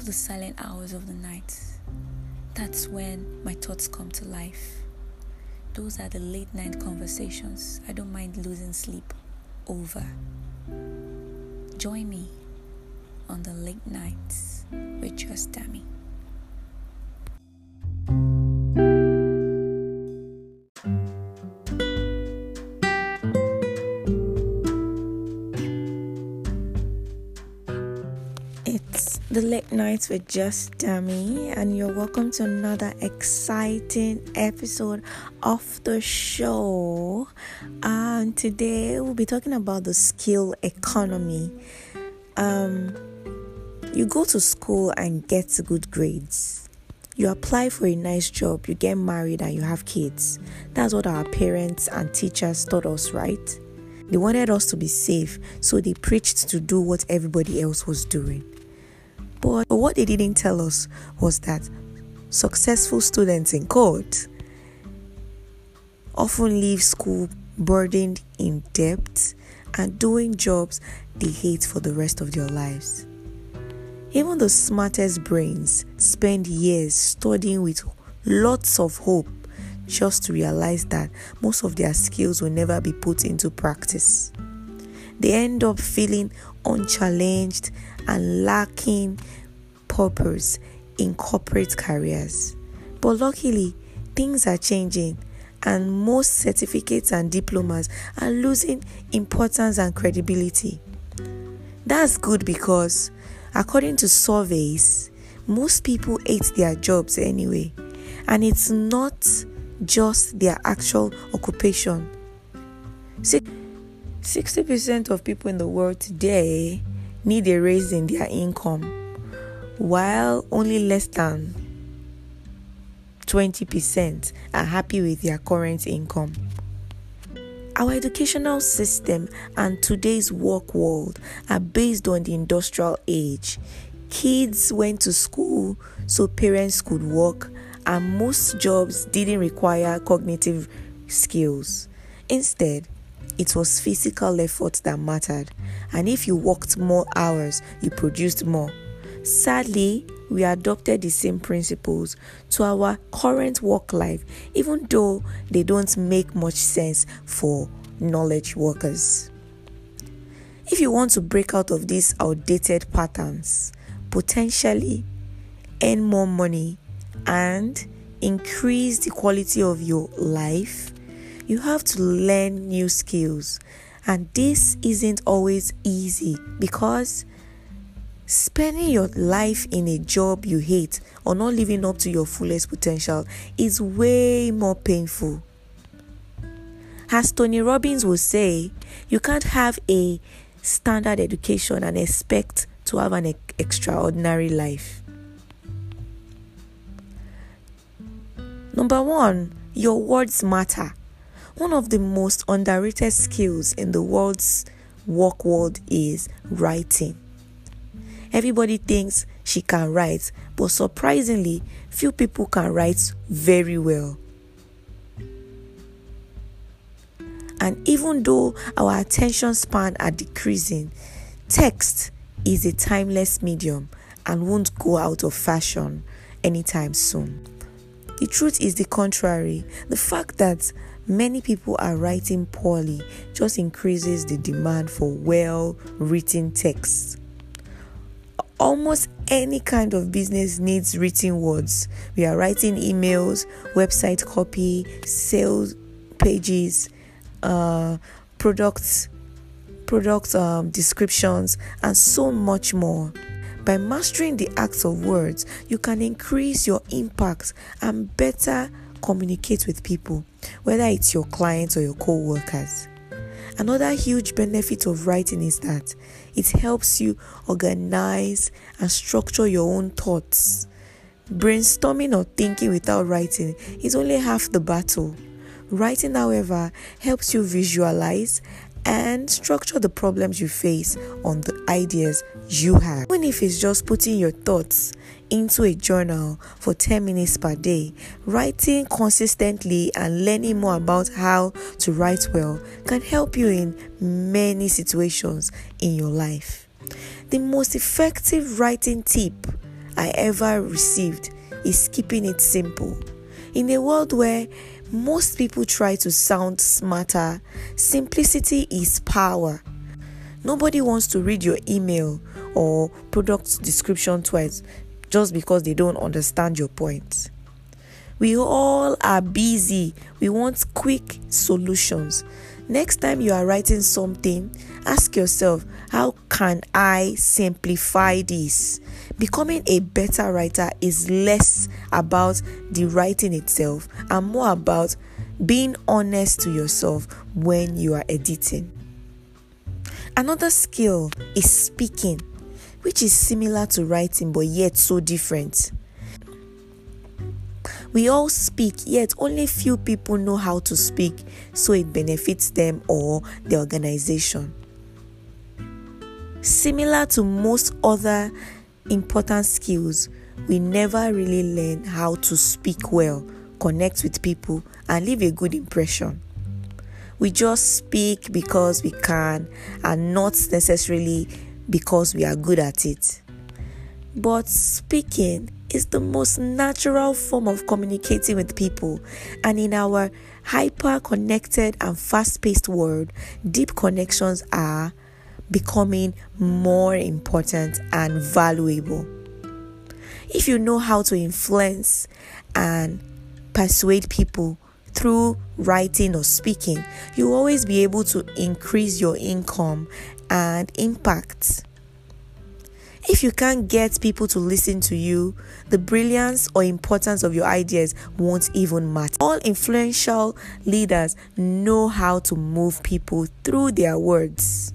love the silent hours of the night. That's when my thoughts come to life. Those are the late night conversations I don't mind losing sleep over. Join me on the late nights with Just Dammy. Nights with Just Dammy, and you're welcome to another exciting episode of the show. And today we'll be talking about the skill economy. Um, you go to school and get good grades. You apply for a nice job, you get married, and you have kids. That's what our parents and teachers taught us, right? They wanted us to be safe, so they preached to do what everybody else was doing. But what they didn't tell us was that successful students in court often leave school burdened in debt and doing jobs they hate for the rest of their lives. Even the smartest brains spend years studying with lots of hope just to realize that most of their skills will never be put into practice. They end up feeling unchallenged and lacking purpose in corporate careers. But luckily, things are changing, and most certificates and diplomas are losing importance and credibility. That's good because, according to surveys, most people hate their jobs anyway, and it's not just their actual occupation. 60% of people in the world today need a raise in their income, while only less than 20% are happy with their current income. Our educational system and today's work world are based on the industrial age. Kids went to school so parents could work, and most jobs didn't require cognitive skills. Instead, it was physical effort that mattered, and if you worked more hours, you produced more. Sadly, we adopted the same principles to our current work life, even though they don't make much sense for knowledge workers. If you want to break out of these outdated patterns, potentially earn more money, and increase the quality of your life, you have to learn new skills. And this isn't always easy because spending your life in a job you hate or not living up to your fullest potential is way more painful. As Tony Robbins would say, you can't have a standard education and expect to have an extraordinary life. Number one, your words matter. One of the most underrated skills in the world's work world is writing. Everybody thinks she can write, but surprisingly, few people can write very well. And even though our attention span are decreasing, text is a timeless medium and won't go out of fashion anytime soon. The truth is the contrary. The fact that many people are writing poorly just increases the demand for well written texts. Almost any kind of business needs written words. We are writing emails, website copy, sales pages, uh, products, product um, descriptions, and so much more. By mastering the acts of words, you can increase your impact and better communicate with people, whether it's your clients or your co workers. Another huge benefit of writing is that it helps you organize and structure your own thoughts. Brainstorming or thinking without writing is only half the battle. Writing, however, helps you visualize and structure the problems you face on the ideas you have. Even if it's just putting your thoughts into a journal for 10 minutes per day, writing consistently and learning more about how to write well can help you in many situations in your life. The most effective writing tip I ever received is keeping it simple. In a world where most people try to sound smarter, simplicity is power. Nobody wants to read your email or product description twice just because they don't understand your point. We all are busy. We want quick solutions. Next time you are writing something, ask yourself, how can I simplify this? Becoming a better writer is less about the writing itself and more about being honest to yourself when you are editing. Another skill is speaking, which is similar to writing but yet so different. We all speak, yet only few people know how to speak so it benefits them or the organization. Similar to most other important skills, we never really learn how to speak well, connect with people, and leave a good impression. We just speak because we can and not necessarily because we are good at it. But speaking is the most natural form of communicating with people, and in our hyper connected and fast paced world, deep connections are becoming more important and valuable. If you know how to influence and persuade people through writing or speaking, you'll always be able to increase your income and impact. If you can't get people to listen to you, the brilliance or importance of your ideas won't even matter. All influential leaders know how to move people through their words.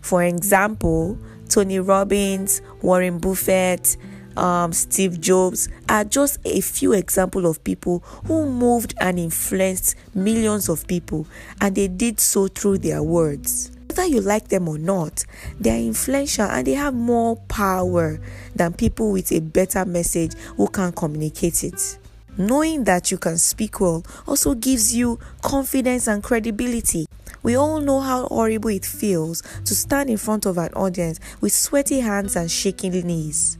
For example, Tony Robbins, Warren Buffett, um, Steve Jobs are just a few examples of people who moved and influenced millions of people, and they did so through their words. Whether you like them or not, they are influential and they have more power than people with a better message who can communicate it. Knowing that you can speak well also gives you confidence and credibility. We all know how horrible it feels to stand in front of an audience with sweaty hands and shaking knees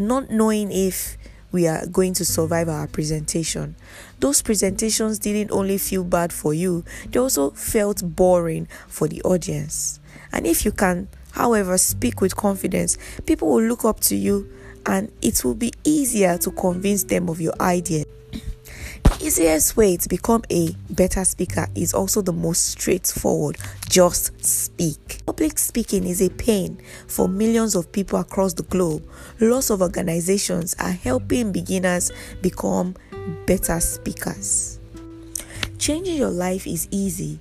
not knowing if we are going to survive our presentation. Those presentations didn't only feel bad for you, they also felt boring for the audience. And if you can, however, speak with confidence, people will look up to you and it will be easier to convince them of your idea easiest way to become a better speaker is also the most straightforward just speak. Public speaking is a pain for millions of people across the globe. Lots of organizations are helping beginners become better speakers. Changing your life is easy,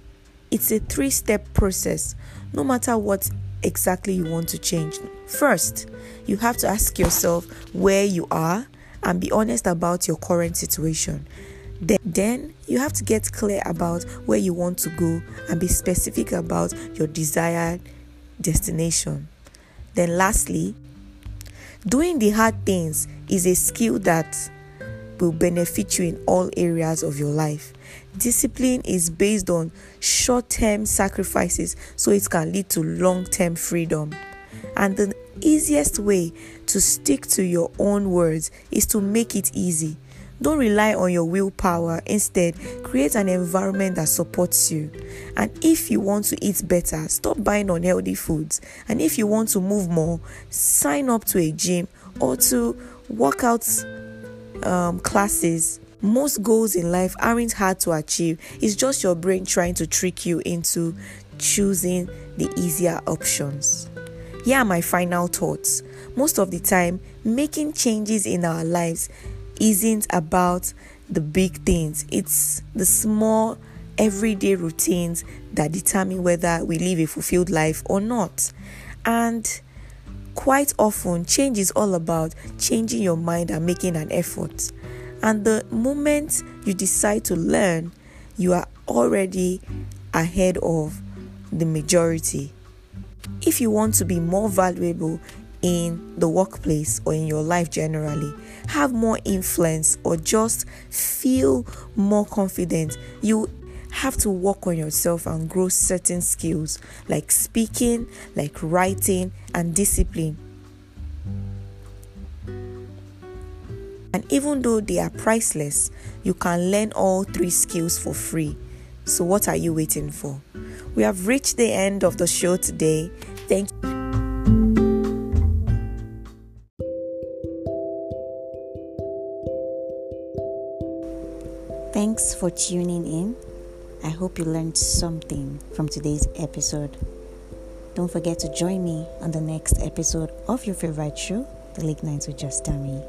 it's a three step process, no matter what exactly you want to change. First, you have to ask yourself where you are and be honest about your current situation. Then you have to get clear about where you want to go and be specific about your desired destination. Then, lastly, doing the hard things is a skill that will benefit you in all areas of your life. Discipline is based on short term sacrifices so it can lead to long term freedom. And the easiest way to stick to your own words is to make it easy. Don't rely on your willpower. Instead, create an environment that supports you. And if you want to eat better, stop buying unhealthy foods. And if you want to move more, sign up to a gym or to workout um, classes. Most goals in life aren't hard to achieve, it's just your brain trying to trick you into choosing the easier options. Here are my final thoughts. Most of the time, making changes in our lives isn't about the big things, it's the small everyday routines that determine whether we live a fulfilled life or not. And quite often, change is all about changing your mind and making an effort. And the moment you decide to learn, you are already ahead of the majority. If you want to be more valuable in the workplace or in your life generally, have more influence or just feel more confident, you have to work on yourself and grow certain skills like speaking, like writing, and discipline. And even though they are priceless, you can learn all three skills for free. So, what are you waiting for? We have reached the end of the show today. Thank you. Thanks for tuning in. I hope you learned something from today's episode. Don't forget to join me on the next episode of your favorite show, The Late Nights with Just Dammy.